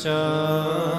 진짜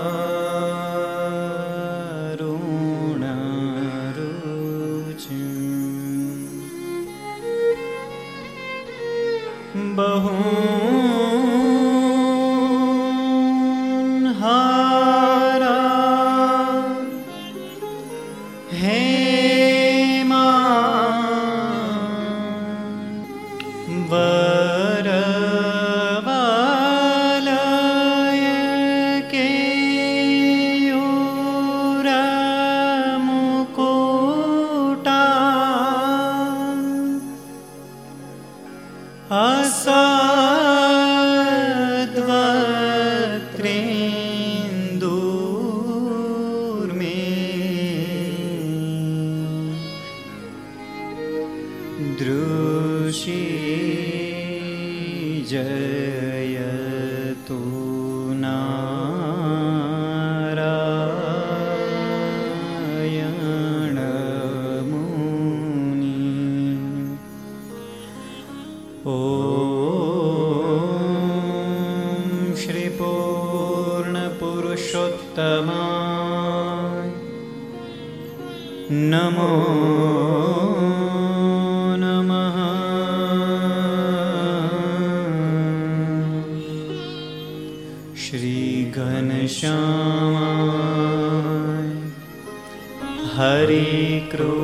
हरे कृष्ण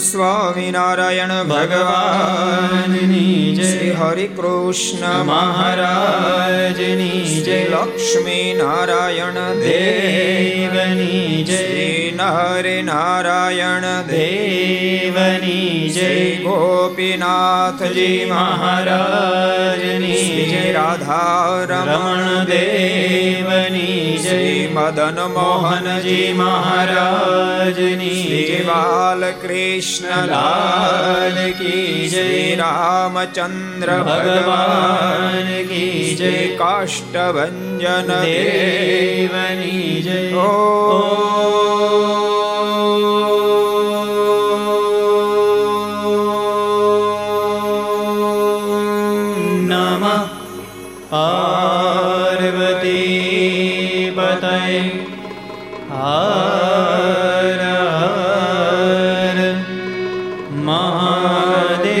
સ્વામિનારાયણ ભગવાનની જય હરિ કૃષ્ણ મહારાજની જય લક્ષ્મી નારાયણ દેવની જય નરે નારાયણ દેવની જય ગોપીનાથજી મહારાજની જય રાધા રમણ જય મદન મોહનજી મહારાજની જય બાલકૃષ્ણ લાલ કી જય રામચંદ્ર ભગવાન કી જય કાષ્ટભન દેવની જય ઓ महादे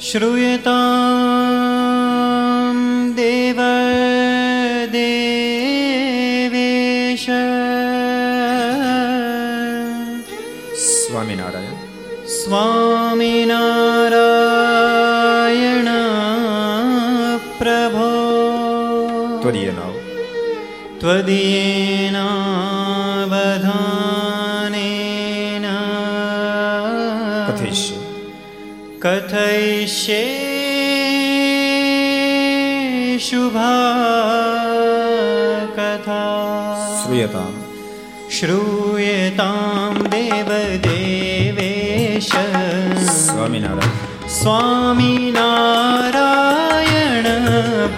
श्रूयता કદી બધાને કથયિષ્ય કથયિષ્ય શુભા કથા શ્રૂયતા શ્રૂયતામ દેવદેવેશ સ્વામિનારાયણ સ્વામિનારાયણ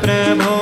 પ્રભો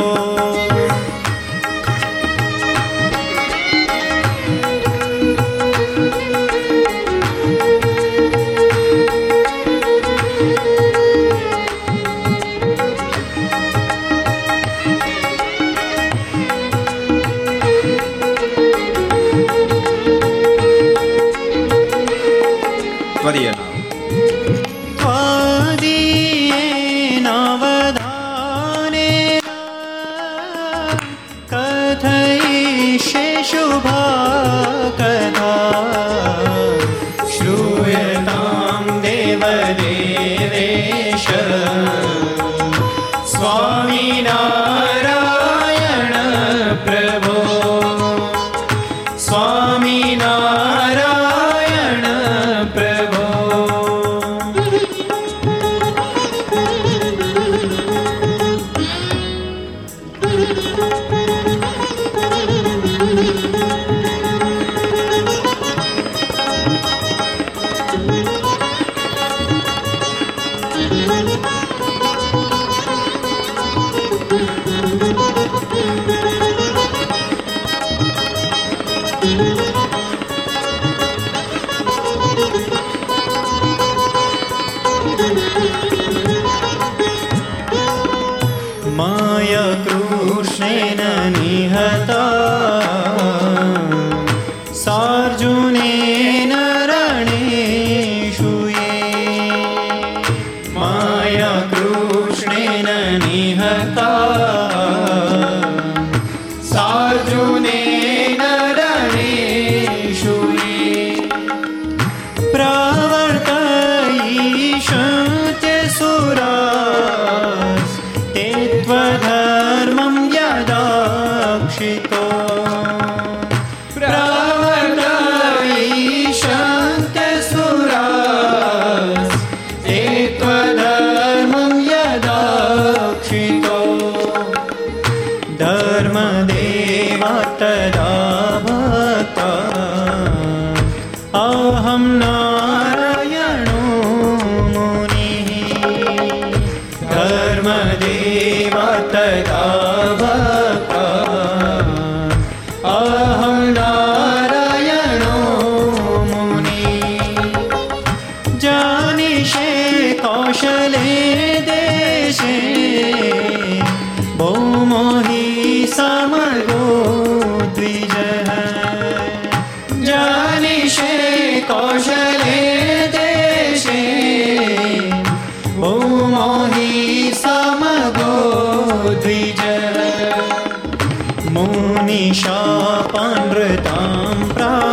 शुभा कथा श्रूयताम् श्रूयतां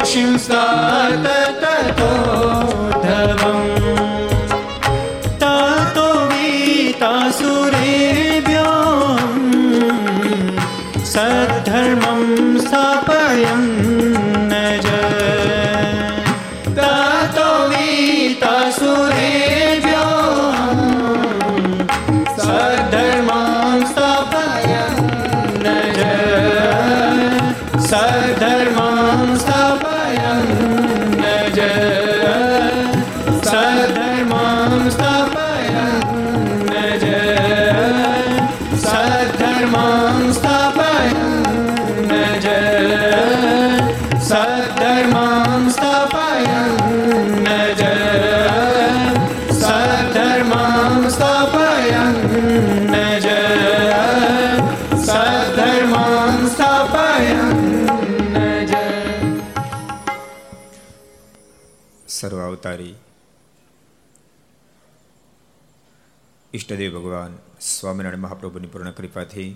देवदेवेश स्वामिनारायण स्वामिनारायण ઈષ્ટદેવ ભગવાન સ્વામિનારાયણ મહાપ્રભુની પૂર્ણ કૃપાથી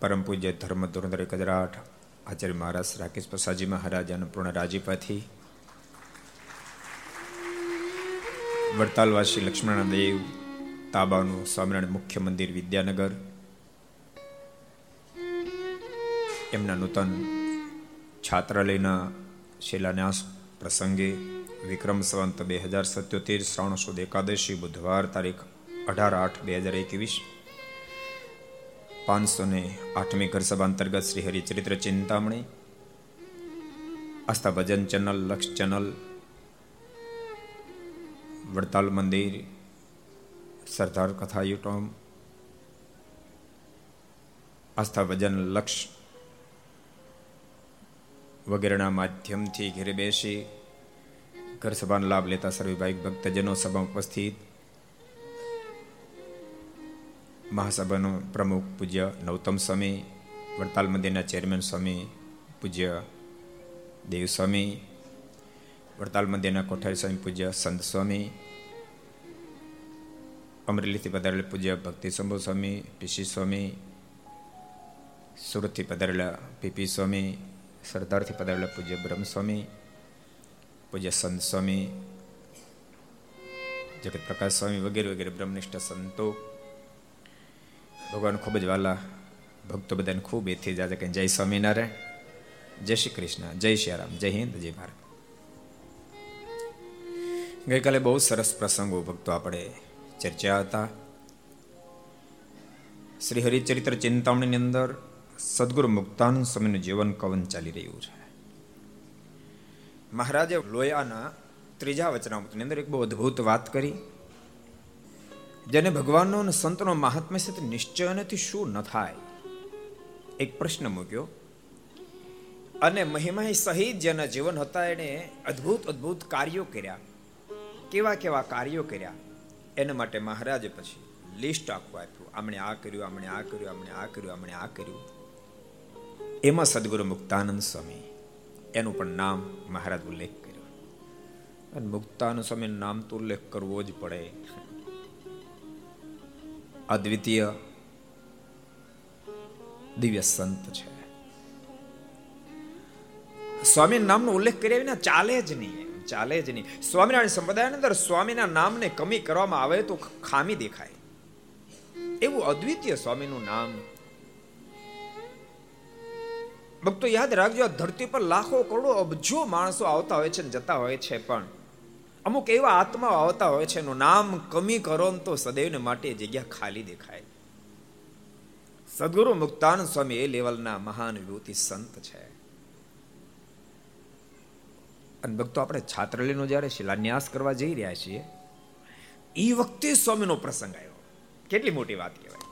પરમ પૂજ્ય ધર્મ ધોરણધર કજરાટ આચાર્ય મહારાજ રાકેશ પ્રસાદજી મહારાજાનું પૂર્ણ રાજીપાથી વડતાલવાસી લક્ષ્મણ દેવ તાબાનું સ્વામિનારાયણ મુખ્ય મંદિર વિદ્યાનગર, એમના નૂતન છાત્રાલયના શિલાન્યાસ પ્રસંગે વિક્રમ સંવંત બે હજાર સત્યોતેર શ્રાવણ સુદ એકાદશી બુધવાર તારીખ અઢાર આઠ બે હજાર એકવીસ. પાંચસો ને આઠમી ઘર સભા અંતર્ગત શ્રી હરિચરિત્ર ચિંતામણી, આસ્થા ભજન ચેનલ, લક્ષ ચેનલ, વડતાલ મંદિર, સરદાર કથા યુટ્યુબ આસ્થા ભજન, લક્ષ વગેરેના માધ્યમથી ઘેરે બેસી ઘર સભાનો લાભ લેતા સર્વે ભક્તજનો સભા ઉપસ્થિત મહાસભાનો પ્રમુખ પૂજ્ય નવતમ સ્વામી વડતાલ મંદિરના ચેરમેન સ્વામી પૂજ્ય દેવ સ્વામી વડતાલ મંદિરના કોઠારી સ્વામી પૂજ્ય સંત સ્વામી અમરેલીથી પધારેલા પૂજ્ય ભક્તિ શંભુ સ્વામી પીસી સ્વામી સુરતથી પધારેલા પીપી સ્વામી સરદારથી પધારેલા પૂજ્ય બ્રહ્મસ્વામી પૂજ્ય સંત સ્વામી જગત પ્રકાશ સ્વામી વગેરે વગેરે બ્રહ્મનિષ્ઠ સંતો. ભગવાન ખૂબ જ વાલા ભક્તો બધાને ખૂબ એથી જાજે કે જય સ્વામિનારાયણ, જય શ્રી કૃષ્ણ, જય શ્રી રામ, જય હિન્દ, જય ભારત. ગઈકાલે બહુ સરસ પ્રસંગો ભક્તો આપણે ચર્ચા હતા. શ્રી હરિચરિત્ર ચિંતામણીની અંદર સદગુરુ મુક્તાનંદ સ્વામીનું જીવન કવન ચાલી રહ્યું છે. મહારાજે લોયાના ત્રીજા વચનામૃતની અંદર એક બહુ અદભુત વાત કરી. જેને ભગવાનનો અને સંતનો મહાત્મ્ય સાથે નિશ્ચય નથી શું ન થાય? એક પ્રશ્ન મૂક્યો. અને મહિમા સહિત જેના જીવન હતા એને અદ્ભુત અદ્ભુત કાર્યો કર્યા. કેવા કેવા કાર્યો કર્યા? એના માટે મહારાજે પછી લિસ્ટ આખું આપ્યું. આમણે આ કર્યું, આમણે આ કર્યું, આમણે આ કર્યું, આમણે આ કર્યું. એમાં સદગુરુ મુક્તાનંદ સ્વામી એનું પણ નામ મહારાજ ઉલ્લેખ કર્યો. અને મુક્તાનંદ સમય નામ તો ઉલ્લેખ કરવો જ પડે. અદ્વિતીય દિવ્ય સંત છે. સ્વામી નામનો ઉલ્લેખ કર્યા વિના ચાલે જ નહીં ચાલે જ નહીં. સ્વામિનારાયણ સંપ્રદાયની અંદર સ્વામીના નામને કમી કરવામાં આવે તો ખામી દેખાય. એવું અદ્વિતીય સ્વામીનું નામ ભક્તો યાદ રાખજો ધરતી પર લાખો કરોડો અબજો માણસો આવતા હોય છે ને જતા હોય છે પણ. અમુક એવા આત્માઓ આવતા હોય છે એનું નામ કમી કરો તો સદૈવને માટે જગ્યા ખાલી દેખાય. સદગુરુ મુક્તાનંદ સ્વામી એ લેવલના મહાન વિભૂતિ સંત છે. અને ભક્તો આપણે છાત્રાલયનો જ્યારે શિલાન્યાસ કરવા જઈ રહ્યા છીએ એ વખતે સ્વામીનો પ્રસંગ આવ્યો. કેટલી મોટી વાત કહેવાય.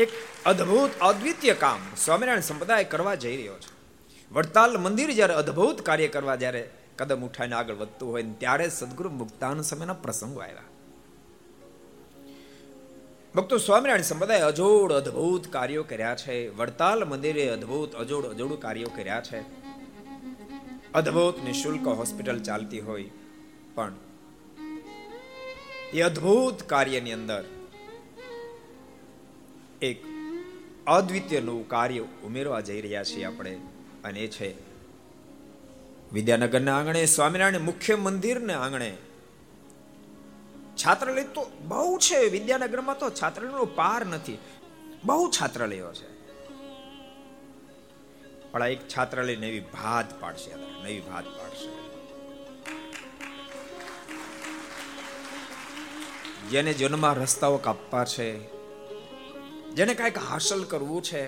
એક અદ્ભુત અદ્વિતીય કામ સ્વામિનારાયણ સંપ્રદાય કરવા જઈ રહ્યો છે. વડતાલ મંદિર જ્યારે અદ્ભુત કાર્ય કરવા જ્યારે કદમ ઉઠાઈને આગળ વધતું હોય ત્યારે સદગુરુ મુક્તાન સમયના પ્રસંગો આવ્યા. ભક્તો સ્વામિનારાયણ સંપ્રદાય અજોડ અદ્ભુત કાર્યો કર્યા છે. વડતાલ મંદિરે અદ્ભુત અજોડ અજોડ કાર્યો કર્યા છે. અદ્ભુત નિઃશુલ્ક હોસ્પિટલ ચાલતી હોય પણ એ અદ્ભુત કાર્યની અંદર એક અદ્વિતીયનું કાર્ય ઉમેરવા જઈ રહ્યા છીએ આપણે. અને એ છે વિદ્યાનગરના આંગણે, સ્વામિનારાયણ મુખ્ય મંદિરને આંગણે. છાત્રાલય તો બહુ છે, વિદ્યાનગરમાં તો છાત્રાલયનો પાર નથી. બહુ છાત્રાલયો છે. પણ એક છાત્રાલય નવી ભાત પાડશે નવી ભાત પાડશે. જેને જન્મમાં રસ્તાઓ કાપવા છે જેને કાંઈક હાંસલ કરવું છે.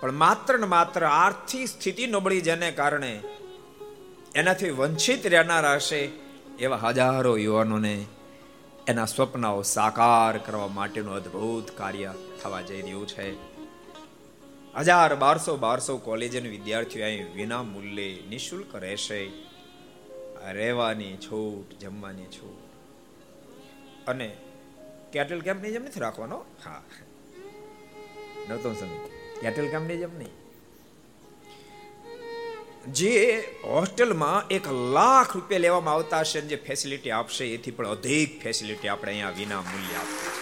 પણ માત્ર ને માત્ર આર્થિક સ્થિતિ નબળી જેને કારણે એનાથી વંચિત રહેનારા હશે એવા હજારો યુવાનોને એના સ્વપ્નાઓ સાકાર કરવા માટેનું અદ્ભુત કાર્ય થવા જઈ રહ્યું છે. હજાર બારસો બારસો કોલેજના વિદ્યાર્થીઓ અહીં વિના મૂલ્યે નિશુલ્ક રહેશે. રહેવાની છૂટ, જમવાની છૂટ. અને કેટલ કેમ્પની જેમ નથી રાખવાનો? હા. નહોતો સમજ કેટલ કેમ્પની જેમ નહીં. જે હોસ્ટેલમાં એક લાખ રૂપિયા લેવામાં આવતા હશે જે ફેસિલિટી આપશે, એથી પણ અધિક ફેસિલિટી આપણે અહીંયા વિના મૂલ્ય આપીએ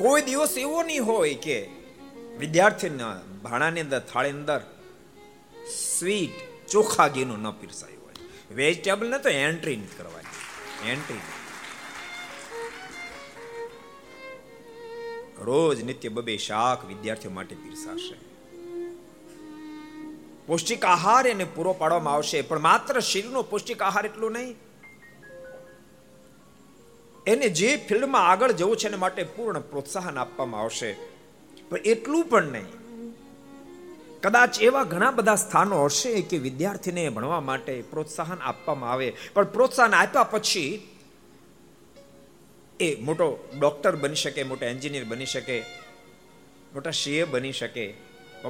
કોઈ દિવસ એવો નહીં હોય કે વિદ્યાર્થીના ભાણાની અંદર થાળી અંદર સ્વીટ ચોખા ઘીનું ન પીરસાયું. વેજીટેબલ ને તો એન્ટ્રી નથી કરવાની. એન્ટ્રી રોજ નિત્ય બબે શાક વિદ્યાર્થીઓ માટે પીરસાશે. પૌષ્ટિક આહાર એને પૂરો પાડવામાં આવશે, પણ માત્ર શરીરનો પૌષ્ટિક આહાર એટલું નહીં. એને જે ફિલ્ડમાં આગળ જવું છે એના માટે પૂર્ણ પ્રોત્સાહન આપવામાં આવશે. પણ એટલું પણ નહીં. કદાચ એવા ઘણા બધા સ્થાનો હશે કે વિદ્યાર્થીને ભણવા માટે પ્રોત્સાહન આપવામાં આવે. પણ પ્રોત્સાહન આપ્યા પછી એ મોટો ડોક્ટર બની શકે, મોટો એન્જિનિયર બની શકે, મોટા સીએ બની શકે.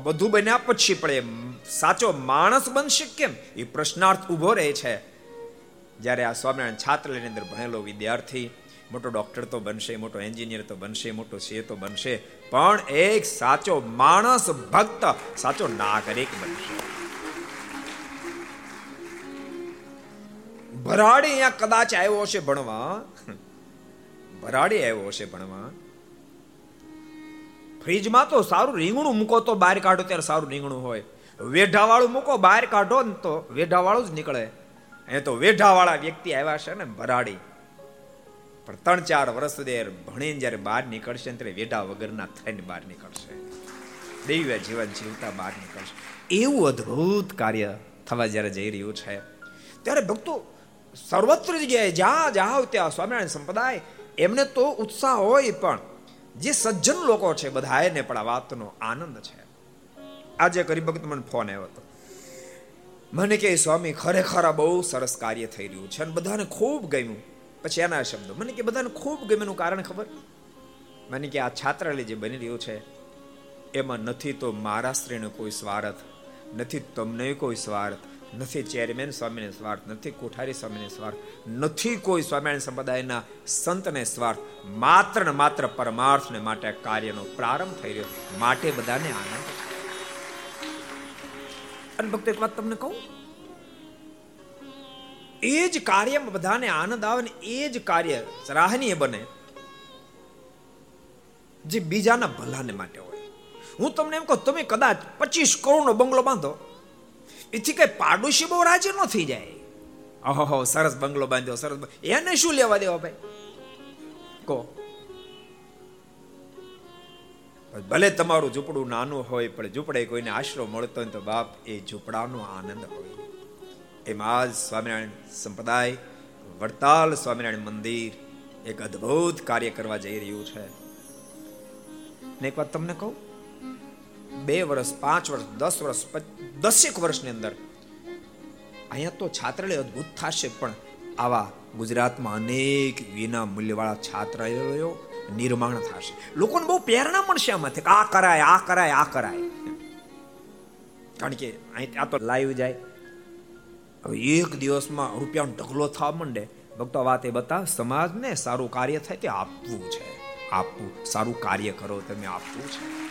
બધું બન્યા પછી પણ એ સાચો માણસ બનશે કેમ? એ પ્રશ્નાર્થ ઊભો રહે છે. જ્યારે આ સ્વામિનારાયણ છાત્રાલયની અંદર ભણેલો વિદ્યાર્થી મોટો ડોક્ટર તો બનશે, મોટો એન્જિનિયર તો બનશે, મોટો સીએ તો બનશે, પણ એક સાચો માણસ ભક્ત સાચો નાગરિક બનશે. ભરાડી અહીંયા કદાચ આવ્યો હશે ભણવા. ભરાડી આવ્યો હશે ભણવા. ફ્રીજમાં તો સારું રીંગણું મૂકો તો બહાર કાઢો, ત્યારે સારું રીંગણું હોય. વેઢાવાળું મૂકો, બહાર કાઢો ને તો વેઢાવાળું જ નીકળે. એ તો વેઢાવાળા વ્યક્તિ આવ્યા છે ને ભરાડી. પણ ત્રણ ચાર વર્ષ સુધી ભણીને જ્યારે બહાર નીકળશે ત્યારે વેઢા વગરના થઈને બહાર નીકળશે. દૈવ્ય જીવન જીવતા બહાર નીકળશે. એવું અદ્ભુત કાર્ય થવા જ્યારે જઈ રહ્યું છે. ત્યારે ભક્તો સર્વત્ર જગ્યાએ જ્યાં જાઓ ત્યાં સ્વામિનારાયણ સંપ્રદાય, એમને તો ઉત્સાહ હોય પણ જે સજ્જન લોકો છે બધાને પણ આ વાતનો આનંદ છે. આજે ભક્ત મને ફોન આવ્યો હતો. મને કે, સ્વામી, ખરેખર બહુ સરસ કાર્ય થઈ રહ્યું છે અને બધાને ખૂબ ગમ્યું. પછી એના શબ્દો. મને કે બધાને ખૂબ ગમેનું કારણ ખબર? મને કે આ છાત્રાલય જે બની રહ્યું છે, એમાં નથી તો મારા શ્રીનો કોઈ સ્વાર્થ, નથી તમને કોઈ સ્વાર્થ, નથી ચેરમેન સ્વામીને સ્વાર્થ, નથી કોઠારી સ્વામીને સ્વાર્થ, નથી કોઈ સ્વામિનારાયણ સંપ્રદાયના સંતને સ્વાર્થ. માત્ર ને માત્ર પરમાર્થને માટે કાર્યનો પ્રારંભ થઈ રહ્યો. માટે બધાને આનંદ. અને ભક્ત, એક વાત તમને કહું? એ જ કાર્યમાં બધાને આનંદ આવે ને એ જ કાર્ય સરાહનીય બને. જે બીજાના ભલાને માટે હોય. હું તમને એમ કહું, તમે કદાચ પચીસ કરોડનો બંગલો બાંધો. એથી કઈ પાડોશી બહુ રાજી ન થઈ જાય. ઓહો સરસ બંગલો બાંધ્યો, સરસ એને શું લેવા દેવા ભાઈ? કહો. ભલે તમારું ઝૂંપડું નાનું હોય, પણ ઝૂંપડે કોઈને આશરો મળતો હોય તો બાપ, એ ઝૂંપડાનો આનંદ હોય. એમાં જ સ્વામિનારાયણ સંપ્રદાય, વડતાલ સ્વામિનારાયણ મંદિર એક અદ્ભુત કાર્ય કરવા જઈ રહ્યું છે. ને એક વાત તમને કહું? બે વર્ષ, પાંચ વર્ષ, દસ વર્ષ દસેક વર્ષની અંદર અહીંયા તો છાત્રાલય અદ્ભુત થશે, પણ આવા ગુજરાતમાં અનેક વિના મૂલ્યવાળા છાત્રાલયો નિર્માણ થશે. લોકોને બહુ પ્રેરણા મળશે આમાંથી આ કરાય આ કરાય આ કરાય. કારણ કે અહીં આ તો લાઈવ જાય. હવે એક દિવસમાં રૂપિયાનો ઢગલો થવા માંડે. ભક્તો વાત એ બતા, સમાજને સારું કાર્ય થાય તે આપવું છે. આપવું, સારું કાર્ય કરો તમે, આપવું છે.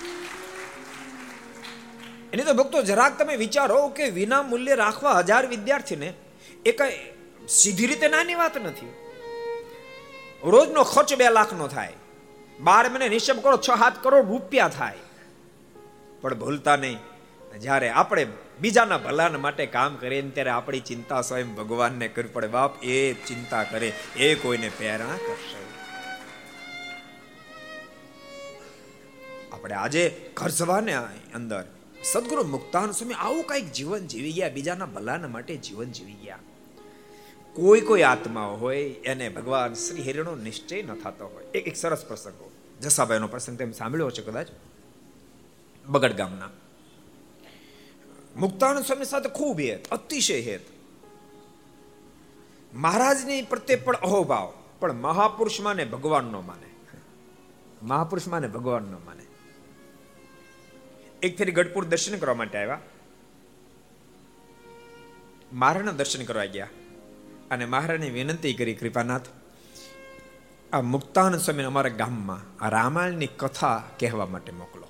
એની તો ભક્તો જરાક તમે વિચારો કે વિના મૂલ્ય રાખવા હજાર વિદ્યાર્થીને એ કઈ સીધી રીતે નાની વાત નથી. રોજનો ખર્ચ બે લાખનો થાય. બાર મહિને નિશબ કરો, છ, સાત કરોડ રૂપિયા થાય. પણ ભૂલતા નહીં. જ્યારે આપણે બીજાના ભલાન માટે કામ કરીએ ત્યારે આપણી ચિંતા સ્વયં ભગવાનને કરવી પડે. બાપ, એ ચિંતા કરે, એ કોઈને પ્રેરણા કરશે. આપણે આજે ખર્ચવાને અંદર સદગુરુ મુક્તાન સ્વામી આવું કંઈક જીવન જીવી ગયા, બીજાના ભલાના માટે જીવન જીવી ગયા. કોઈ કોઈ આત્મા હોય, એને ભગવાન શ્રી હરિનો નિશ્ચય ન થતો હોય. એક એક સરસ પ્રસંગો જસાભાઈનો પ્રસંગ તેમ સાંભળ્યો છે કદાચ? બગડ ગામના. મુક્તાનંદ સ્વામી સાથે ખૂબ હેત, અતિશય હેત. મહારાજની પ્રત્યે પણ અહોભાવ, પણ મહાપુરુષમાં ને ભગવાન નો માને. મહાપુરુષ માને ભગવાન નો માને. એક ફેરી ગઢપુર દર્શન કરવા માટે આવ્યા. મહારાજના દર્શન કરવા ગયા અને મહારાજને વિનંતી કરી, કૃપાનાથ, આ મુક્તાનંદ સ્વામી અમારા ગામમાં આ રામાયણની કથા કહેવા માટે મોકલો.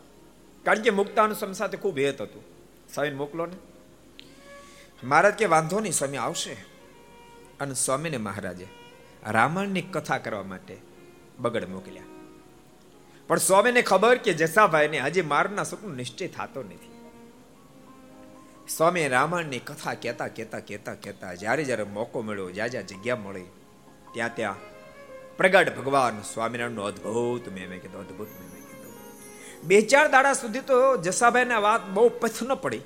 કારણ કે મુક્તાનંદ સ્વામી સાથે ખૂબ હેત હતું. સ્વામીને મોકલો ને. મહારાજ કે વાંધો નહીં, સ્વામી આવશે. અને સ્વામીને મહારાજે રામાયણની કથા કરવા માટે બગડ મોકલ્યા. પણ સ્વામીને ખબર કે જસાભાઈને હજી મારના સપનું નિશ્ચય થતો નથી. સ્વામી રામાયણની કથા કહેતા કહેતા કહેતા કહેતા જ્યારે જ્યારે મોકો મળ્યો, જ્યાં જ્યાં જગ્યા મળી, ત્યાં ત્યાં પ્રગટ ભગવાન સ્વામિનારાયણનો અદ્ભુત મેં કીધું, અદ્ભુત મેં બે ચાર દાડા સુધી તો જસાભાઈને વાત બહુ પથ ન પડી.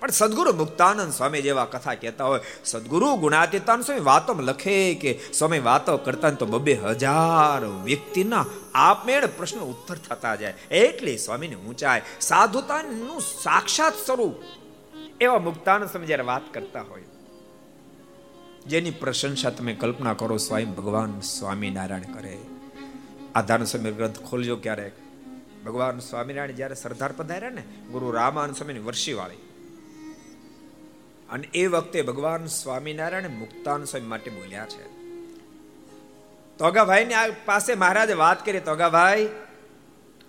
પણ સદગુરુ મુક્તાનંદ સ્વામી જેવા કથા કહેતા હોય, સદગુરુ ગુણાતીતાન સ્વામી, વાતો લખે કે, સ્વામી, વાતો કરતા તો બબે હજાર વ્યક્તિના આપમેળ પ્રશ્ન ઉત્તર થતા જાય. એટલે સ્વામીની ઊંચાઈ સાધુતાનું સાક્ષાત સ્વરૂપ. એવા મુક્તાનંદ સ્વામી જ્યારે વાત કરતા હોય, જેની પ્રશંસા તમે કલ્પના કરો, સ્વયં ભગવાન સ્વામિનારાયણ કરે. આ સમય ગ્રંથ ખોલજો ક્યારેક. ભગવાન સ્વામિનારાયણ જ્યારે સરદાર પધાર્યા ને, ગુરુ રામાન સ્વામીની વર્ષી વાળી અને એ વખતે ભગવાન સ્વામિનારાયણ મુક્તાન સ્વામી માટે બોલ્યા છે. તોગાભાઈ ની પાસે મહારાજે વાત કરી, તોગાભાઈ,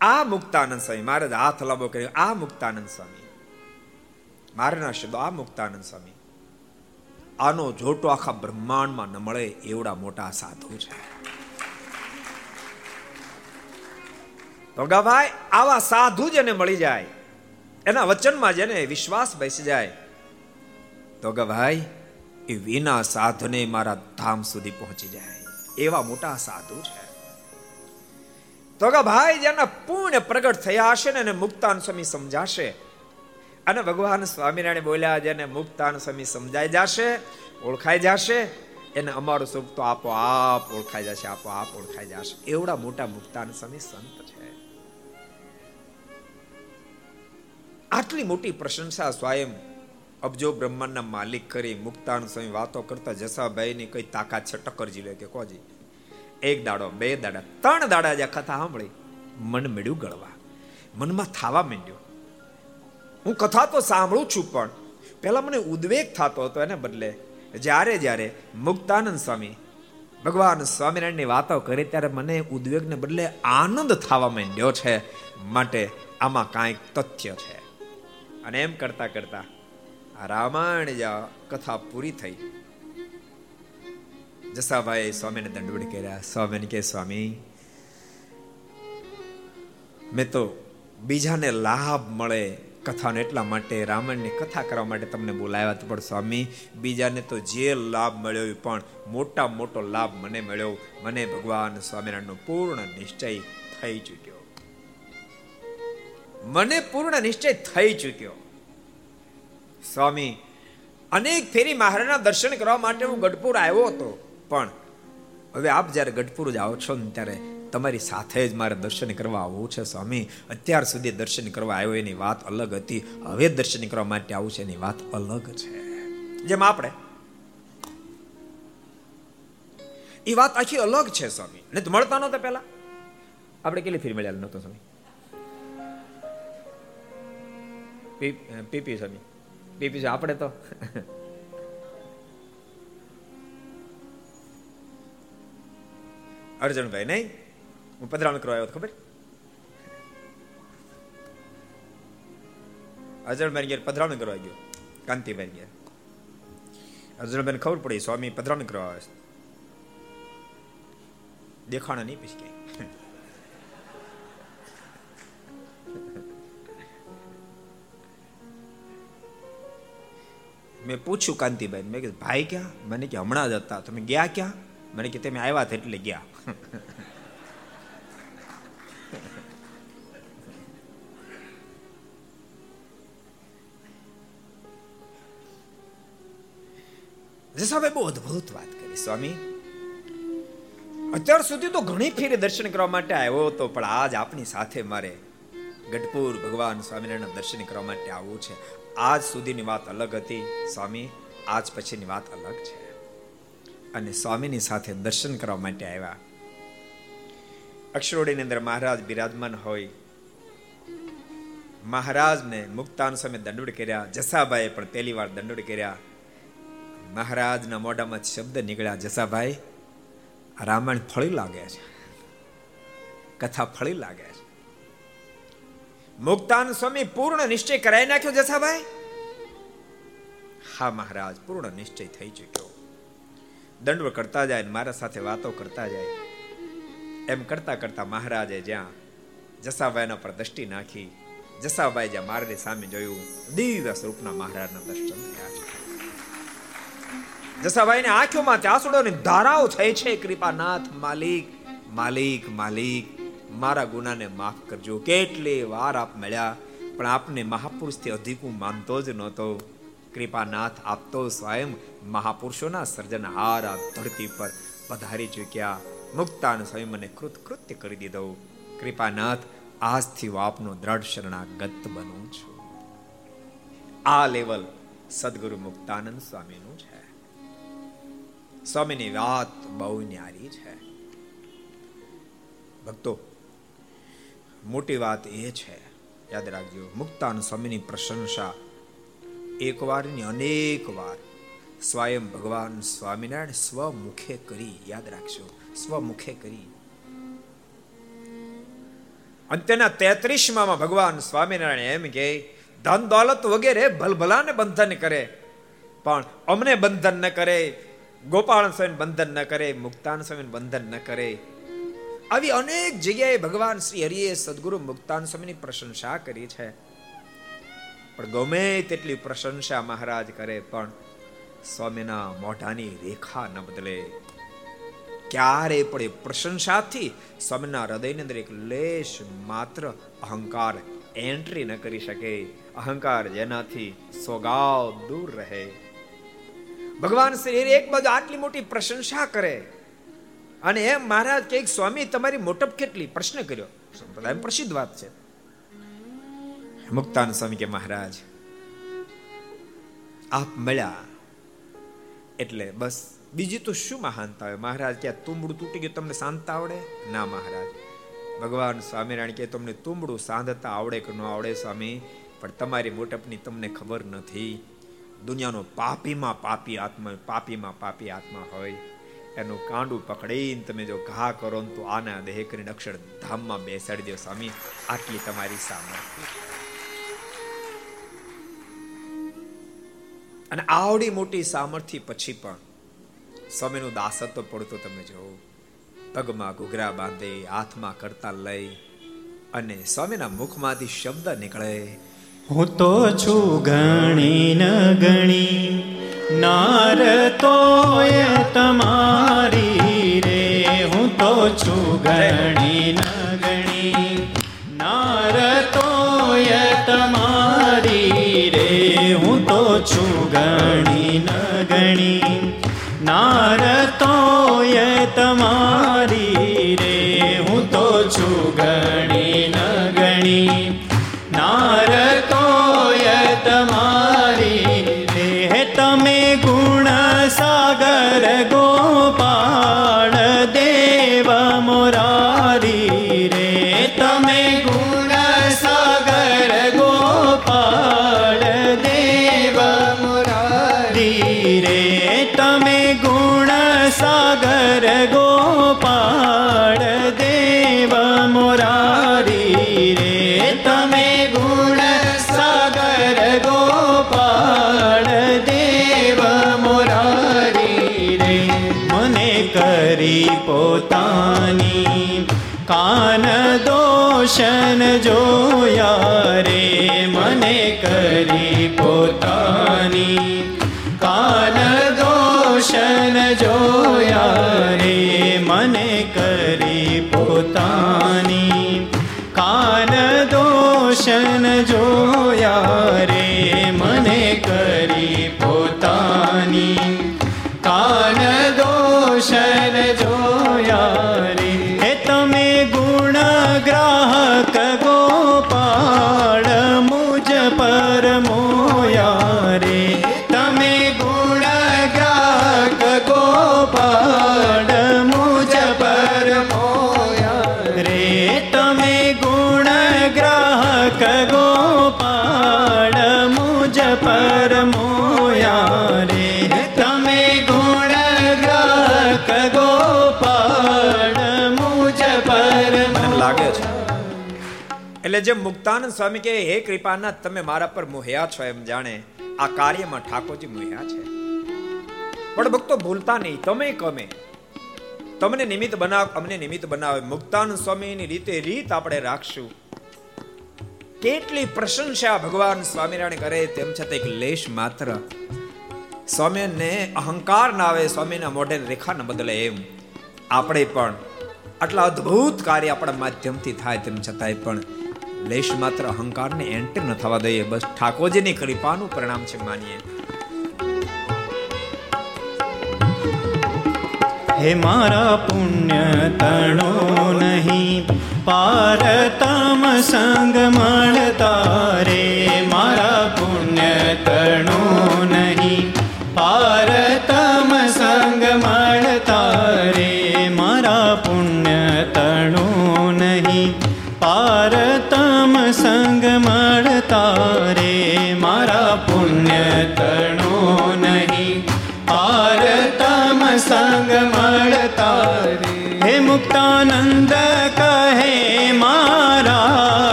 આ મુક્તાનંદ સ્વામી મહારાજ હાથ લાંબો કર્યો, આ મુક્તાનંદ સ્વામી મારના શબ્દો, આ મુક્તાનંદ સ્વામી આનો જોટો આખા બ્રહ્માંડમાં ન મળે એવડા મોટા સાધુ છે. ભોગાભાઈ આવા સાધુ જેને મળી જાય, એના વચનમાં જેને વિશ્વાસ બેસી જાય. તો ભાઈ, એ વિના સાધને મારા ધામ સુધી પહોંચી જાય. એવા મોટા સાધુ છે. તો ભાઈ, જેના પૂર્ણ પ્રગટ થયા હશે ને મુક્તાન સ્વામી સમજાશે. અને ભગવાન સ્વામિનારાયણ બોલ્યા, જેને મુક્તાન સ્વામી સમજાઈ જશે, ઓળખાઈ જશે, એને અમારું સુખ તો આપો આપ ઓળખાઈ જશે આપો આપ ઓળખાઈ જશે. એવડા મોટા મુક્તાન સ્વામી સંત આટલી મોટી પ્રશંસા સ્વયં અબજો બ્રહ્માંડના માલિક કરી મુક્તાન સ્વામી વાતો કરતા જસાભાઈ ની કઈ તાકાત છે? ટક્કરજી લે કે કોજી એક દાડો, બે દાડા, ત્રણ દાડા જે કથા સાંભળી. મન મળ્યું ગળવા. મનમાં થાવા માંડ્યો. હું કથા તો સાંભળું છું પણ પહેલા મને ઉદ્વેગ થતો હતો એને બદલે. જ્યારે જ્યારે મુક્તાનંદ સ્વામી, ભગવાન સ્વામિનારાયણની વાતો કરે ત્યારે મને ઉદ્વેગને બદલે આનંદ થવા માંડ્યો છે. માટે આમાં કાંઈક તથ્ય છે. અને એમ કરતા કરતા રામાયણ કથા પૂરી થઈ. જસાભાઈ સ્વામીને દંડવડ કર્યા. સ્વામીને કે સ્વામી, મેં તો બીજાને લાભ મળે કથાને એટલા માટે રામાયણની કથા કરવા માટે તમને બોલાવ્યા પણ સ્વામી, બીજાને તો જે લાભ મળ્યો પણ મોટા મોટો લાભ મને મળ્યો. મને ભગવાન સ્વામિનારાયણનો પૂર્ણ નિશ્ચય થઈ ચૂક્યો. મને પૂર્ણ નિશ્ચય થઈ ચૂક્યો. સ્વામી, અનેક ફેરી મહારાજના દર્શન કરવા માટે હું ગઢપુર આવ્યો હતો, પણ હવે આપ જ્યારે ગઢપુર જાઓ છો ને ત્યારે તમારી સાથે જ મારે દર્શન કરવા આવવું છે સ્વામી. અત્યાર સુધી દર્શન કરવા આવ્યો એની વાત અલગ હતી, હવે દર્શન કરવા માટે આવું છે એની વાત અલગ છે. જેમ આપણે. એ વાત આખી અલગ છે સ્વામી. ને મળતા નહોતા પહેલા. આપણે કેટલી ફેર મળ્યા નહોતો સ્વામી? પીપી સ્વામી પીપી છે આપણે તો. અર્જુનભાઈ, નહીં? હું પધરામણી કરવા આવ્યો ખબર? અર્જુનભાઈ ઘેર પધરામણી કરવા ગયો. કાંતિભાઈ ઘેર. અર્જુનભાઈ ખબર પડી, સ્વામી પધરામણી કરવા આવે દેખાણા નહીં પછી મેં પૂછ્યું કાંતિભાઈ મેં કીધું, ભાઈ ક્યાં? મને કે, હમણાં જ હતા. તમે ગયા ક્યાં? મને કે, તમે આવ્યા એટલે ગયા. જસાભાઈ બહુ અદભુત વાત કરી, સ્વામી. અત્યાર સુધી તો ઘણી ફેરી દર્શન કરવા માટે આવ્યો હતો, પણ આજ આપની સાથે મારે ગઢપુર ભગવાન સ્વામિનારાયણ દર્શન કરવા માટે આવવું છે. આજ સુધીની વાત અલગ હતી, સ્વામી. આજ પછીની વાત અલગ છે. અને સ્વામીની સાથે દર્શન કરવા માટે આવ્યા. અક્ષરોડીની અંદર મહારાજ બિરાજમાન હોય. મહારાજને મુક્તાન સામે દંડોડ કર્યા. જસાભાઈ પણ પહેલી વાર દંડોડ કર્યા. મહારાજના મોઢામાં શબ્દ નીકળ્યા, જસાભાઈ, રામાયણ ફળી લાગે છે. કથા ફળી લાગે છે. મુક્તાન સ્વામી પૂર્ણ નિશ્ચય કરાવી નાખ્યો જસાભાઈ? હા મહારાજ, પૂર્ણ નિશ્ચય થઈ ચુક્યો. દંડ કરતા જાય મારા સાથે વાતો કરતા જાય. એમ કરતા કરતા મહારાજે જ્યાં જસાભાઈના પર દ્રષ્ટિ નાખી, જસાભાઈ જ્યાં મારની સામે જોયું, દિવ્ય સ્વરૂપના મહારાજના દર્શન થયા છે. જસાભાઈની આંખોમાં ચાસુડોની ધારાઓ થઈ છે, કૃપાનાથ માલિક માલિક માલિક. મારા ગુનાને માફ કરજો. કેટલી વાર આપ મળ્યા, પણ આપને મહાપુરુષથી અધિક માનતો જ નહોતો. કૃપાનાથ આપતો સ્વયં મહાપુરુષોના સર્જનહાર આ ધરતી પર પધારી ચૂક્યા. મુક્તાન સ્વયં મને કૃતકૃત્ય કરી દીધો. કૃપાનાથ, આજથી હું આપનો દ્રઢ શરણાગત બનું છું. આ લેવલ સદગુરુ મુક્તાનંદ સ્વામીનું છે. સ્વામીની વાત બહુ ન્યારી છે. ભક્તો મોટી વાત એ છે, યાદ રાખજો, મુક્તાન સ્વામીની પ્રશંસા એક વારની અનેક વાર સ્વયં ભગવાન સ્વામિનારાયણ સ્વમુખે કરી, યાદ રાખજો, સ્વમુખે કરી. અંત્યના તેત્રીસમાં ભગવાન સ્વામિનારાયણ એમ કે, ધન દોલત વગેરે ભલભલાને બંધન કરે, પણ અમને બંધન ન કરે, ગોપાલ સ્વામી બંધન ન કરે, મુક્તાન સ્વામી બંધન ન કરે આવી અનેક જગ્યાએ ભગવાન શ્રી હરિએ સદગુરુ મુક્તાન સ્વામીની પ્રશંસા કરી છે. પણ ગમે તેટલી પ્રશંસા મહારાજ કરે, પણ સ્વામીના મોઢાની રેખા ન બદલે. ક્યારે પણ એ પ્રશંસાથી સ્વામીના હૃદયની અંદર એક લેશ માત્ર અહંકાર એન્ટ્રી ન કરી શકે. અહંકાર જેનાથી સોગાવ દૂર રહે. ભગવાન શ્રી એક બાજુ આટલી મોટી પ્રશંસા કરે અને એમ મહારાજ કે સ્વામી, તમારી મોટપ કેટલી? પ્રશ્ન કર્યો. સંપ્રદાય પ્રસિદ્ધ વાત છે. મુક્તાન સ્વામી કે, મહારાજ, આપ મળ્યા. એટલે બસ, બીજી તો શું મહાનતા હોય? મહારાજ ક્યાં તુંબડું તૂટી ગયું, તમને શાંતતા આવડે? ના, મહારાજ. ભગવાન સ્વામિનારાયણ કે તમને તુંબડું સાંધતા આવડે કે ન આવડે, સ્વામી? પણ તમારી મોટપની તમને ખબર નથી. દુનિયાનો પાપીમાં પાપી આત્મા, પાપીમાં પાપી આત્મા હોય. એનું કાંડું પકડીને તમે જો ઘા કરો તો આના દેહ કરીને અક્ષર ધામમાં બેસાડી દો સ્વામી. આટલી તમારી સામર્થ્ય અને આવડી મોટી સામર્થ્ય પછી પણ સ્વામીનું દાસત્વ પડતો તમે જોવો પગમાં ઘૂઘરા બાંધે, હાથમાં કરતા લઈ અને સ્વામીના મુખમાંથી શબ્દ નીકળે. હું તો છું ગણી ન ગણી. નાર તોય તમારી રે, હું તો છું ગણી ન ગણી. નાર તોય તમારી રે, હું તો છું ગણી ન ગણી. નાર તોય તમારી રે, હું તો છું ગણી એટલે જેમ મુક્તાનંદ સ્વામી કે હે કૃપાનાથ, તમે મારા પર મોહ્યા છો એમ જાણે આ કાર્યમાં ઠાકોરજી મોહ્યા છે. પણ ભક્તો, ભૂલતા નહીં. તમે કમે. તમને નિમિત્ત બનાવ, અમને નિમિત્ત બનાવે. મુક્તાનંદ સ્વામીની રીતે રીત આપણે રાખશું. કેટલી પ્રશંસા ભગવાન સ્વામિનારાયણ કરે, તેમ છતાં એક લેશ માત્ર. સ્વામીને અહંકાર ના આવે, સ્વામીના મોઢે રેખા ન બદલે એમ. આપણે પણ આટલા અદ્ભુત કાર્ય આપણા માધ્યમથી થાય, તેમ છતાંય પણ લેશ માત્ર અહંકારને એન્ટર ન થવા દઈએ. બસ ઠાકોરજીની કૃપાનું પરિણામ છે માનીએ. હે મારા પુણ્ય તણો નહીં, પારતમ સંગ મળતા રે. મારા પુણ્ય તણો નહીં પારતમ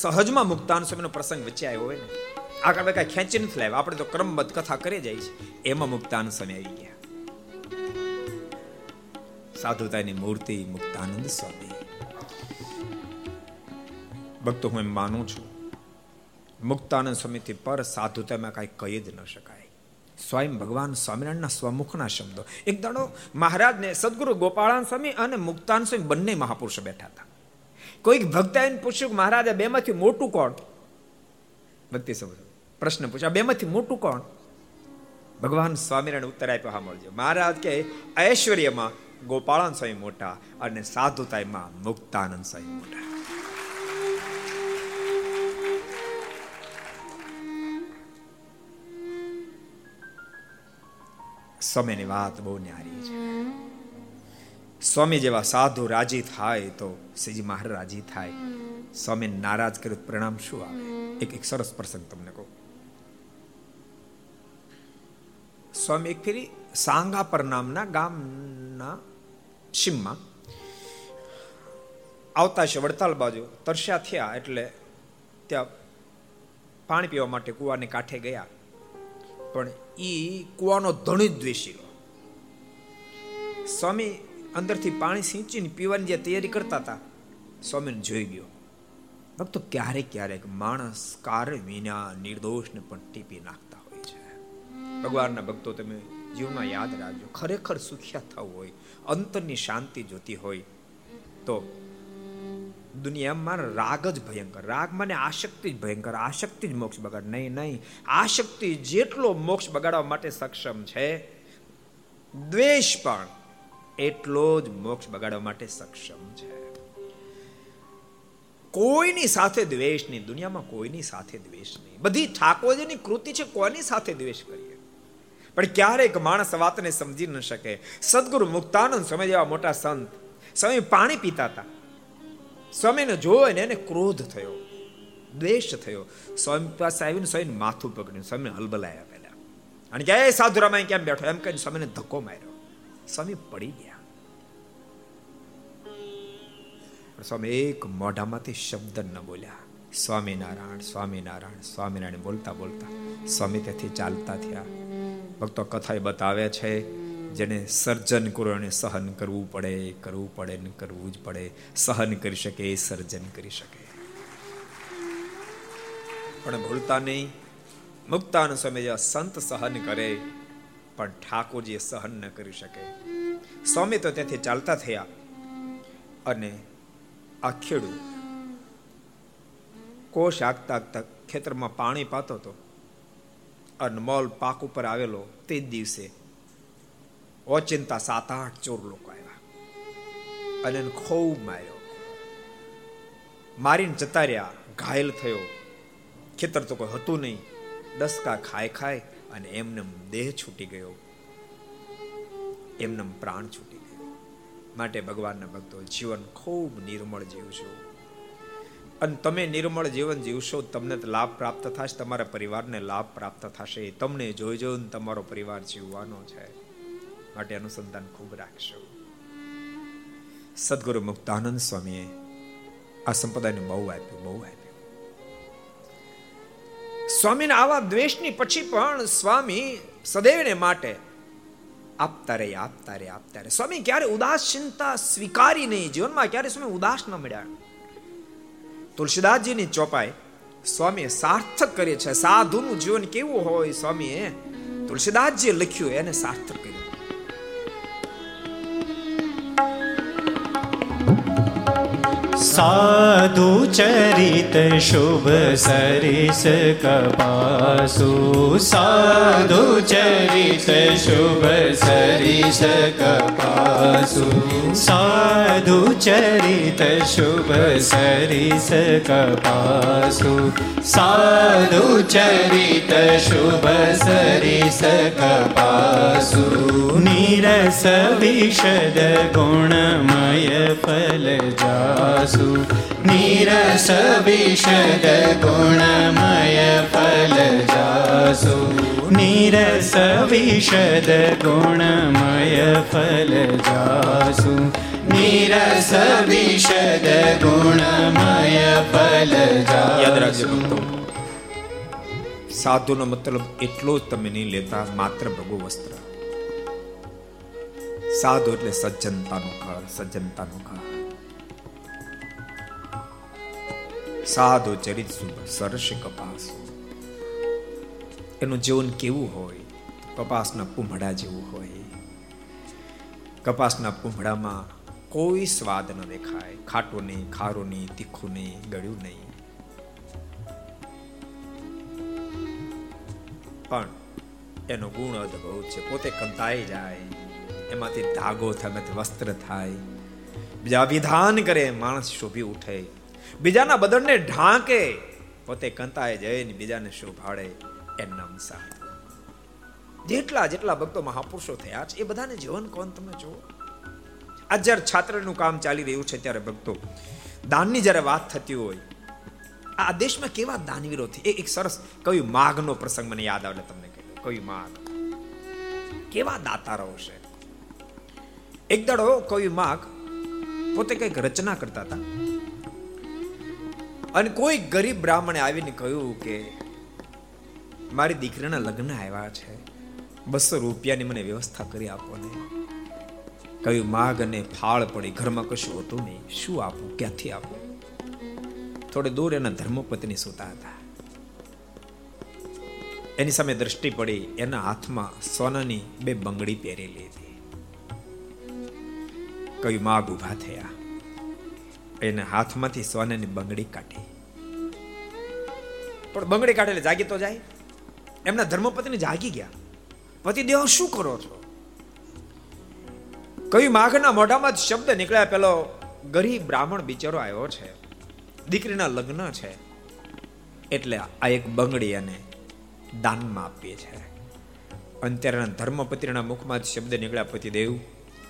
સહજમાં મુક્તાન સ્વામીનો પ્રસંગ વચ્ચે આવ્યો હોય ને, આગળ આપણે કાંઈ ખેંચી નથી લાવ્યા. આપણે તો ક્રમબદ્ધ કથા કરી જાય છે. એમાં મુક્તાન સ્વામી આવી ગયા. સાધુતાની મૂર્તિ મુક્તાનંદ સ્વામી. ભક્તો, હું એમ માનું છું, મુક્તાનંદ સ્વામીથી પર સાધુતામાં કાંઈ કહી જ ન શકાય. સ્વયં ભગવાન સ્વામિનારાયણના સ્વમુખના શબ્દો. એક દાડો મહારાજને સદગુરુ ગોપાળાન સ્વામી અને મુક્તાન સ્વામી બંને મહાપુરુષો બેઠા હતા. કોઈક ભક્તાએ પૂછ્યું કે મહારાજ, આ બેમાંથી મોટું કોણ? ભક્તિ સમજો. પ્રશ્ન પૂછ્યો, આ બેમાંથી મોટું કોણ? ભગવાન સ્વામિનારાયણ ઉત્તર આપ્યો, હા, મળજો. મહારાજ કે, ઐશ્વર્યમાં ગોપાળાન સ્વામી મોટા અને સાધુતાઈમાં મુક્તાનંદ સ્વામી મોટા. સમયની વાત બહુ ન્યારી છે. સ્વામી જેવા સાધુ રાજી થાય તો શ્રીજી મહારાજ રાજી થાય. સ્વામી નારાજ કરે પ્રણામ શું આવે? એક એક સરસ પ્રસંગ તમને કહું. સ્વામી એક ફેરી સાંગાપર નામના ગામના સીમમાં આવતા છે વડતાલ બાજુ. તરસ્યા થયા એટલે ત્યાં પાણી પીવા માટે કુવાની કાંઠે ગયા. પણ ઈ કુવાનો ધણી જ દ્વેષીલો સ્વામી અંદરથી પાણી સિંચીને પીવાની જે તૈયારી કરતા હતા, સ્વામીને જોઈ ગયો. ભક્તો ક્યારેક ક્યારેક માણસ કારણ વિના નિર્દોષને પણ ટીપી નાખતા હોય છે. ભગવાનના ભક્તો તમે જીવનમાં યાદ રાખજો, ખરેખર સુખ્યા થવું હોય, અંતરની શાંતિ જોતી હોય, તો દુનિયામાં રાગ જ ભયંકર. રાગ મને આશક્તિ જ ભયંકર, આશક્તિ જ મોક્ષ બગાડ. નહીં નહીં, આશક્તિ જેટલો મોક્ષ બગાડવા માટે સક્ષમ છે, દ્વેષ પણ. એટલો જ મોક્ષ બગાડવા માટે સક્ષમ છે. કોઈની સાથે દ્વેષ નહીં, દુનિયામાં કોઈની સાથે દ્વેષ નહીં. બધી ઠાકોરજીની કૃતિ છે, કોની સાથે દ્વેષ કરીએ? પણ ક્યારેક માણસ વાતને સમજી ન શકે. સદગુરુ મુક્તાનંદ સ્વામી જેવા મોટા સંત સ્વામી પાણી પીતા હતા. સ્વામીને જોઈને એને ક્રોધ થયો, દ્વેષ થયો. સ્વામી પાસે આવીને સ્વામીને માથું પકડ્યું, સ્વામીને હલબલાયા પહેલા. અને ક્યાંય એ સાધુ રામાય કેમ બેઠો? એમ કહીને સ્વામીને ધક્કો માર્યો. સ્વામી પડી ગયા. સ્વામી એક મોઢામાંથી શબ્દ ન બોલ્યા. સ્વામિનારાયણ સ્વામિનારાયણ સ્વામિનારાયણ બોલતા બોલતા સ્વામી ત્યાંથી ચાલતા થયા. ભક્તો કથા બતાવે છે જેને સર્જન કરો એને સહન કરવું પડે કરવું પડે ને કરવું જ પડે. સહન કરી શકે એ સર્જન કરી શકે. પણ ભૂલતા નહીં. મુક્તાન સ્વામી જેવા સંત સહન કરે, પણ ઠાકોરજી સહન ન કરી શકે. સ્વામી તો ત્યાંથી ચાલતા થયા અને આ ખેડૂ કોષ આગતા આગતા ખેતરમાં પાણી પાતો હતો. અનમોલ પાક ઉપર આવેલો તે જ દિવસે ઓચિંતા સાત આઠ ચોર લોકો આવ્યા. અને ખૂબ માર્યો. મારીને જતા રહ્યા ઘાયલ થયો. ખેતર તો કોઈ હતું નહીં. ડસકા ખાય ખાય અને એમને દેહ છૂટી ગયો. એમને પ્રાણ છૂટી. માટે ભગવાનના ભક્તો, જીવન ખૂબ નિર્મળ જીવશો અને તમે નિર્મળ જીવન જીવશો, તમને લાભ પ્રાપ્ત થશે, તમારા પરિવારને લાભ પ્રાપ્ત થશે. તમને જોઈ જોઈને તમારો પરિવાર જીવવાનો છે. માટે અનુસંધાન ખૂબ રાખશો. સદગુરુ મુક્તાનંદ સ્વામીએ આ સંપ્રદાયને બહુ આપ્યું બહુ આપ્યું. સ્વામીના આવા દ્વેષની પછી પણ સ્વામી સદૈવને માટે આપતા રહે આપતા રહે આપતા રહે સ્વામી, ક્યારે ઉદાસીનતા સ્વીકારી નહીં. જીવનમાં ક્યારે સ્વામી ઉદાસ ન મળ્યા. તુલસીદાસજીની ચોપાઈ સ્વામીએ સાર્થક કરી છે. સાધુનું જીવન કેવું હોય સ્વામીએ? તુલસીદાસજીએ લખ્યું, એને સાર્થક સાધુ ચરિત શુભ સરિસ કપાસુ સાધુ ચરિત શુભ સરિસ કપાસુ સાધુ ચરિત શુભ સરિસ કપાસુ સાધુ ચરિત શુભ સરિસ કપાસુ નિરસ વિષદ ગુણમય ફલ જાસુ નિરસ વિષદ ગુણમય ફલ જાસુ નિરસ વિષદ ગુણમય ફલ જાસુ નિરસ વિષદ ગુણમય ફલ યાદ રાખજો સાધુનો મતલબ એટલો જ તમે નહીં લેતા માત્ર ભગુ વસ્ત્ર. સાધુ એટલે સજ્જનતાનું ઘર સજ્જનતાનું ઘર. સાધુ ચરિત સરસ કપાસ. એનું જીવન કેવું હોય? કપાસના પૂંભડા જેવું હોય. કપાસના પૂંભડામાં કોઈ સ્વાદ ન દેખાય. ખાટું નહીં, ખારું નહીં, તીખું નહીં, ગળ્યું નહીં. પણ એનો ગુણ અદભુત છે. પોતે કંતાઈ જાય. એમાંથી ધાગો થાય, એમાંથી વસ્ત્ર થાય. બીજા વિધાન કરે, માણસ શોભી ઉઠે. બીજાના બદનને ઢાંકે, પોતે કંતાએ જઈને બીજાને શોભાડે. એમ નામ સાધુ જેટલા જેટલા ભક્તો મહાપુરુષો થયા છે, એ બધાને જીવન કોણ તમે જુઓ? આ જ્યારે છાત્રનું કામ ચાલી રહ્યું છે, ત્યારે ભક્તો દાનની જ્યારે વાત થતી હોય, આ દેશમાં કેવા દાનવીરો થી એક સરસ કયું માઘનો પ્રસંગ મને યાદ આવે તમને કહ્યું કયું માઘ? કેવા દાતારો છે એક દાડો કયું માગ પોતે કંઈક રચના કરતા હતા. અને કોઈ ગરીબ બ્રાહ્મણે આવીને કહ્યું કે, મારી દીકરીના લગ્ન આવ્યા છે. બસો રૂપિયાની મને વ્યવસ્થા કરી આપો ને. કયું માગ અને ફાળ પડી. ઘરમાં કશું હતું નહીં. શું આપું? ક્યાંથી આપું? થોડે દૂર એના ધર્મપત્ની સૂતા હતા. એની સામે દ્રષ્ટિ પડી. એના હાથમાં સોનાની બે બંગડી પહેરેલી હતી. કયું માગ ઊભા થયા. એને હાથમાંથી સોનાની બંગડી કાઢી. પણ બંગડી કાઢેલી જાગી તો જાય. એમના ધર્મપતિને જાગી ગયા. પતિદેવ શું કરો છો? કયું માઘના મોઢામાં શબ્દ નીકળ્યા પેલો ગરીબ બ્રાહ્મણ બિચારો આવ્યો છે. દીકરીના લગ્ન છે. એટલે આ એક બંગડી અને દાનમાં આપીએ છે. અંત્યારના ધર્મપતિના મુખમાં શબ્દ નીકળ્યા પતિદેવ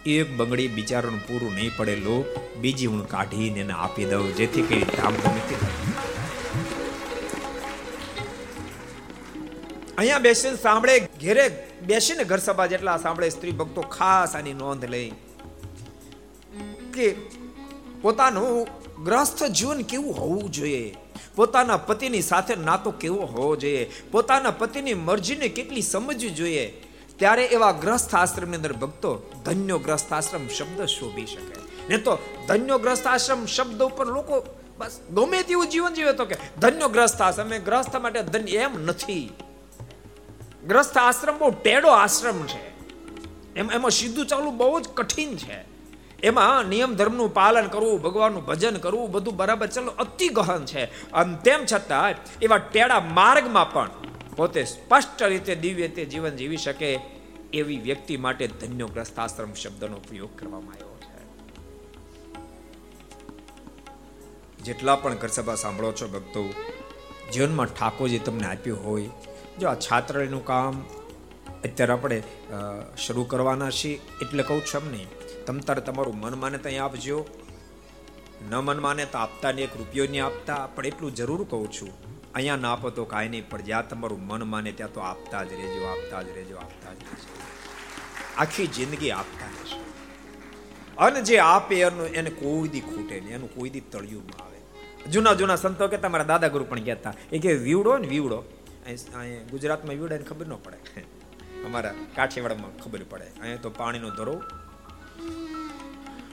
એક બંગડી બિચારાનું પૂરું નહીં પડેલું, બીજી હું કાઢીને એને આપી દઉં, જેથી કઈ ધામધૂમથી અહીંયા બેસીને સાંભળે, ઘેરે બેસીને ઘર સભા જેટલા સાંભળે, સ્ત્રી ભક્તો ખાસ આની નોંધ લઈ કે પોતાનું ગ્રસ્થ જીવન કેવું હોવું જોઈએ? પોતાના પતિની સાથે નાતો કેવો હોવો જોઈએ? પોતાના પતિની મરજીને કેટલી સમજવી જોઈએ? ત્યારે એવા ગ્રસ્થ આશ્રમની અંદર ભક્તો ધન્યો ગ્રસ્થ આશ્રમ શબ્દ શોભી શકે. ને તો ધન્યો ગ્રસ્થ આશ્રમ શબ્દ ઉપર લોકો બસ ગમે તેવું જીવન જીવે તો કે ધન્યો ગ્રસ્થ આશ્રમ ગ્રસ્થ માટે ધન્ય એમ નથી. ગ્રસ્થ આશ્રમ બહુ ટેડો આશ્રમ છે. એમ, એમાં સીધું ચાલવું બહુ જ કઠિન છે. એમાં નિયમ ધર્મનું પાલન કરવું, ભગવાનનું ભજન કરવું, બધું બરાબર ચાલો અતિ ગહન છે. અને તેમ છતાં એવા ટેડા માર્ગમાં પણ પોતે સ્પષ્ટ રીતે દિવ્ય તે જીવન જીવી શકે એવી વ્યક્તિ માટે ધન્યો ગ્રસ્તાશ્રમ શબ્દનો ઉપયોગ કરવામાં આવ્યો છે. જેટલા પણ ઘરસભા સાંભળો છો ભક્તો, જીવનમાં ઠાકોરજી તમને આપ્યું હોય, જો આ છાત્રાલયનું કામ અત્યારે આપણે શરૂ કરવાના છીએ, એટલે કહું છું એમ નહીં. તમ તારે તમારું મન માને ત્યાં આપજો. ન મન માને તો આપતા ને એક રૂપિયો નહીં આપતા, પણ એટલું જરૂર કહું છું અહીંયા ના આપો તો કાંઈ નહીં, પણ જ્યાં તમારું મન માને ત્યાં તો આપતા જ રહેજો, આપતા જ રહેજો, આપતા જ રહેજો. આખી જિંદગી આપતા રહેશો. અને જે આપે એનું, એને કોઈ દી ખૂટે નહીં, એનું કોઈ દી તળિયું આવે. જૂના જૂના સંતો કે તમારા દાદા ગુરુ પણ કહેતા એ કે વીવડો ને વીવડો. ગુજરાતમાં વીવડાને ખબર ન પડે. અમારા કાઠિયાવાડમાં ખબર પડે. અહીંયા તો પાણીનો ધરો.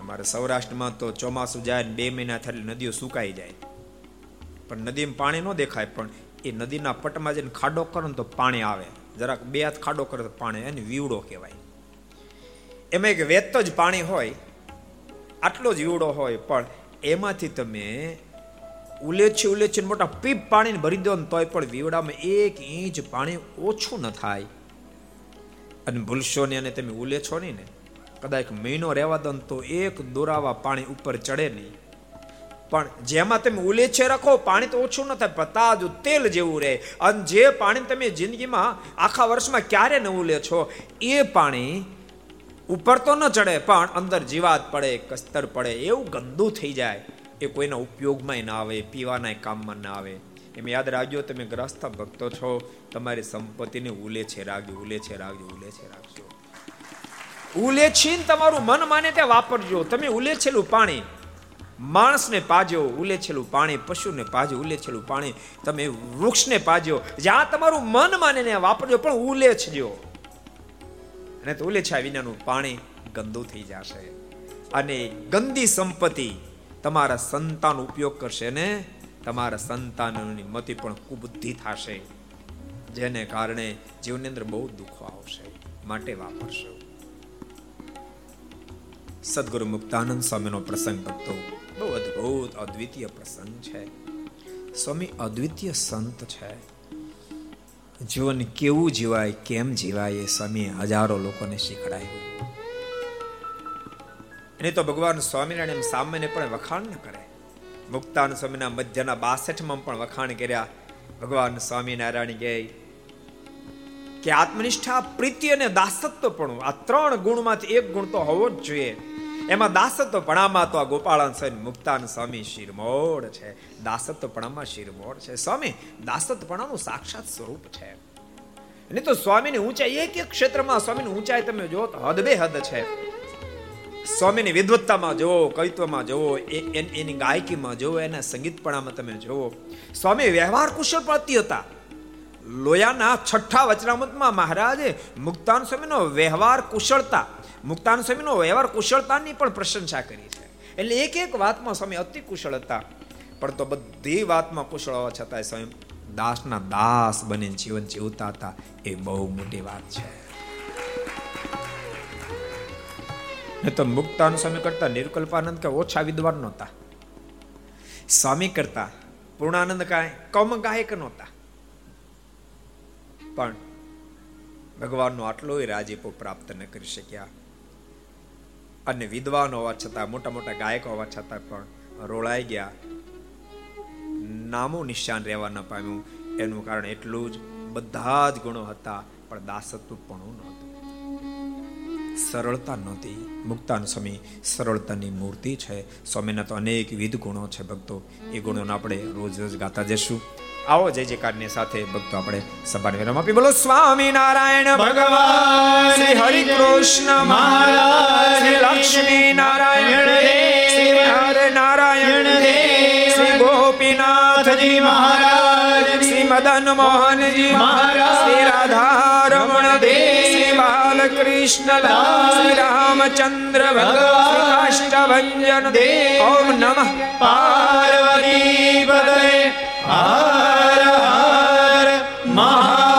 અમારે સૌરાષ્ટ્રમાં તો ચોમાસું જાય બે મહિના થાય નદીઓ સુકાઈ જાય. પણ નદીમાં પાણી ન દેખાય, પણ એ નદીના પટમાં જઈને ખાડો કરો ને તો પાણી આવે. જરાક બે હાથ ખાડો કરે તો પાણી એને વીવડો કહેવાય. એમાં એક વેત જ પાણી હોય, આટલો જ વીવડો હોય, પણ એમાંથી તમે ઉલેચી ઉલેચીને મોટા પીપ પાણીને ભરી દો ને તોય પણ વીવડામાં એક ઇંચ પાણી ઓછું ન થાય. અને ભૂલશો ને અને તમે ઉલેછો નહીં ને. કદાચ મહિનો રહેવા દો ને તો એક દોરાવા પાણી ઉપર ચડે નહીં. પણ જેમાં તમે ઉલેછે રાખો, પાણી તો ઓછું ન થાય પતાજુ તેલ જેવું રહે. અને જે પાણી તમે જિંદગીમાં આખા વર્ષમાં ક્યારે ન ઉલે છો એ પાણી ઉપર તો ન ચડે, પણ અંદર જીવાત પડે, કસ્તર પડે, એવું ગંદુ થઈ જાય. એ કોઈના ઉપયોગમાં ના આવે પીવાના કામમાં ના આવે. એમ યાદ રાખજો, તમે ગ્રસ્ત ભક્તો છો, તમારી સંપત્તિને ઉલે છે રાખજો ઉલે છે રાખજો ઉલે છે રાખજો. ઉલેછીને તમારું મન માને ત્યાં વાપરજો. તમે ઉલેછેલું પાણી માણસને પાજો ઉલેછેલું પાણી, પશુને પાજો ઉલેછેલું પાણી. તમે વૃક્ષને પાજો જ્યાં તમારું મન માને ને વાપરજો, પણ ઉલેછજો. અને તો ઉલેછા વિનાનું પાણી ગંદુ થઈ જશે. અને ગંદી સંપત્તિ તમારા સંતાન ઉપયોગ કરશે ને તમારા સંતાનોની મતિ પણ કુબુદ્ધિ થશે. જેને કારણે જીવની અંદર બહુ દુઃખો આવશે. માટે વાપરશો. સદગુરુ મુક્તાનંદ સ્વામીનો પ્રસંગ ભક્તો બહુ અદ્ભુત, અદ્વિતીય પ્રસંગ છે. સ્વામી, અદ્વિતીય સંત છે. જીવન કેવું જીવાય, કેમ જીવાય એ સ્વામી હજારો લોકોને શીખડાયું એને તો ભગવાન સ્વામિનારાયણ એમ સામાન્ય પણ વખાણ ન કરે. મુક્તાન સ્વામીના મધ્યના બાસઠમાં પણ વખાણ કર્યા. ભગવાન સ્વામિનારાયણ કહે કે આત્મનિષ્ઠા, પ્રીતિ અને દાસત્વ પણ આ ત્રણ ગુણમાંથી એક ગુણ તો હોવો જ જોઈએ. એમાં દાસત્વપણામાં તો આ ગોપાળન સ્વામી મુક્તાન સ્વામી શિરમોડ છે. દાસત્વપણામાં શિરમોડ છે. સ્વામી, દાસત્વપણાનું સાક્ષાત સ્વરૂપ છે. નહીં તો સ્વામીની ઊંચાઈ એક એક ક્ષેત્રમાં સ્વામીની ઊંચાઈ તમે જો તો હદ બે હદ છે. સ્વામીની વિદ્વત્તામાં જુઓ, કવિત્વમાં જુઓ એની ગાયકીમાં જુઓ, એના સંગીતપણામાં તમે જુઓ. સ્વામી વ્યવહાર કુશળ પ્રતિ હતા. લોયાના છઠ્ઠા વચનામૃતમાં મહારાજે મુક્તાન સ્વામીનો વ્યવહાર કુશળતા મુક્તાન સ્વામીનો વ્યવહાર કુશળતાની પણ પ્રશંસા કરી છે. એટલે એક એક વાતમાં સ્વામી અતિ કુશળ હતા પણ તો બધી વાતમાં કુશળ હોવા છતાં સ્વામી દાસના દાસ બને જીવન જીવતા હતા. એ બહુ મોટી વાત છે. ને તો મુક્તાન સ્વામી કરતા નિર્કલ્પાનંદ કે ઓછા વિદ્વાન નહોતા. સ્વામી કરતા પૂર્ણાનંદ કાંઈ કમ ગાયક નહોતા. પણ ભગવાનનો આટલો રાજીપો પ્રાપ્ત ન કરી શક્યા. અને વિદ્વાન હોવા છતાં મોટા મોટા ગાયક હોવા છતાં પણ રોળાઈ ગયા. નામો નિશાન રહેવા ન પામ્યું. એનું કારણ એટલું જ, બધા જ ગુણો હતા, પણ દાસત્વ પણ નહોતું સરળતા નહોતી. મુક્તાન સ્વામી સરળતાની મૂર્તિ છે. સ્વામીના તો અનેક વિધ ગુણો છે ભક્તો. એ ગુણોને આપણે રોજ રોજ ગાતા જશું આવો જય જયકારની સાથે ભક્તો આપણે સભાને આપી. બોલો સ્વામી નારાયણ ભગવાન, શ્રી હરિ કૃષ્ણ મહારાજ, શ્રી લક્ષ્મી નારાયણ શ્રી હરે નારાયણ શ્રી ગોપીનાથજી મહારાજ, શ્રી મદન મોહનજી મહારાજ, શ્રી રાધા कृष्ण लाल रामचन्द्र भगवाष्टभञ्जन ॐ नमः पार्वती पदे हर हर महा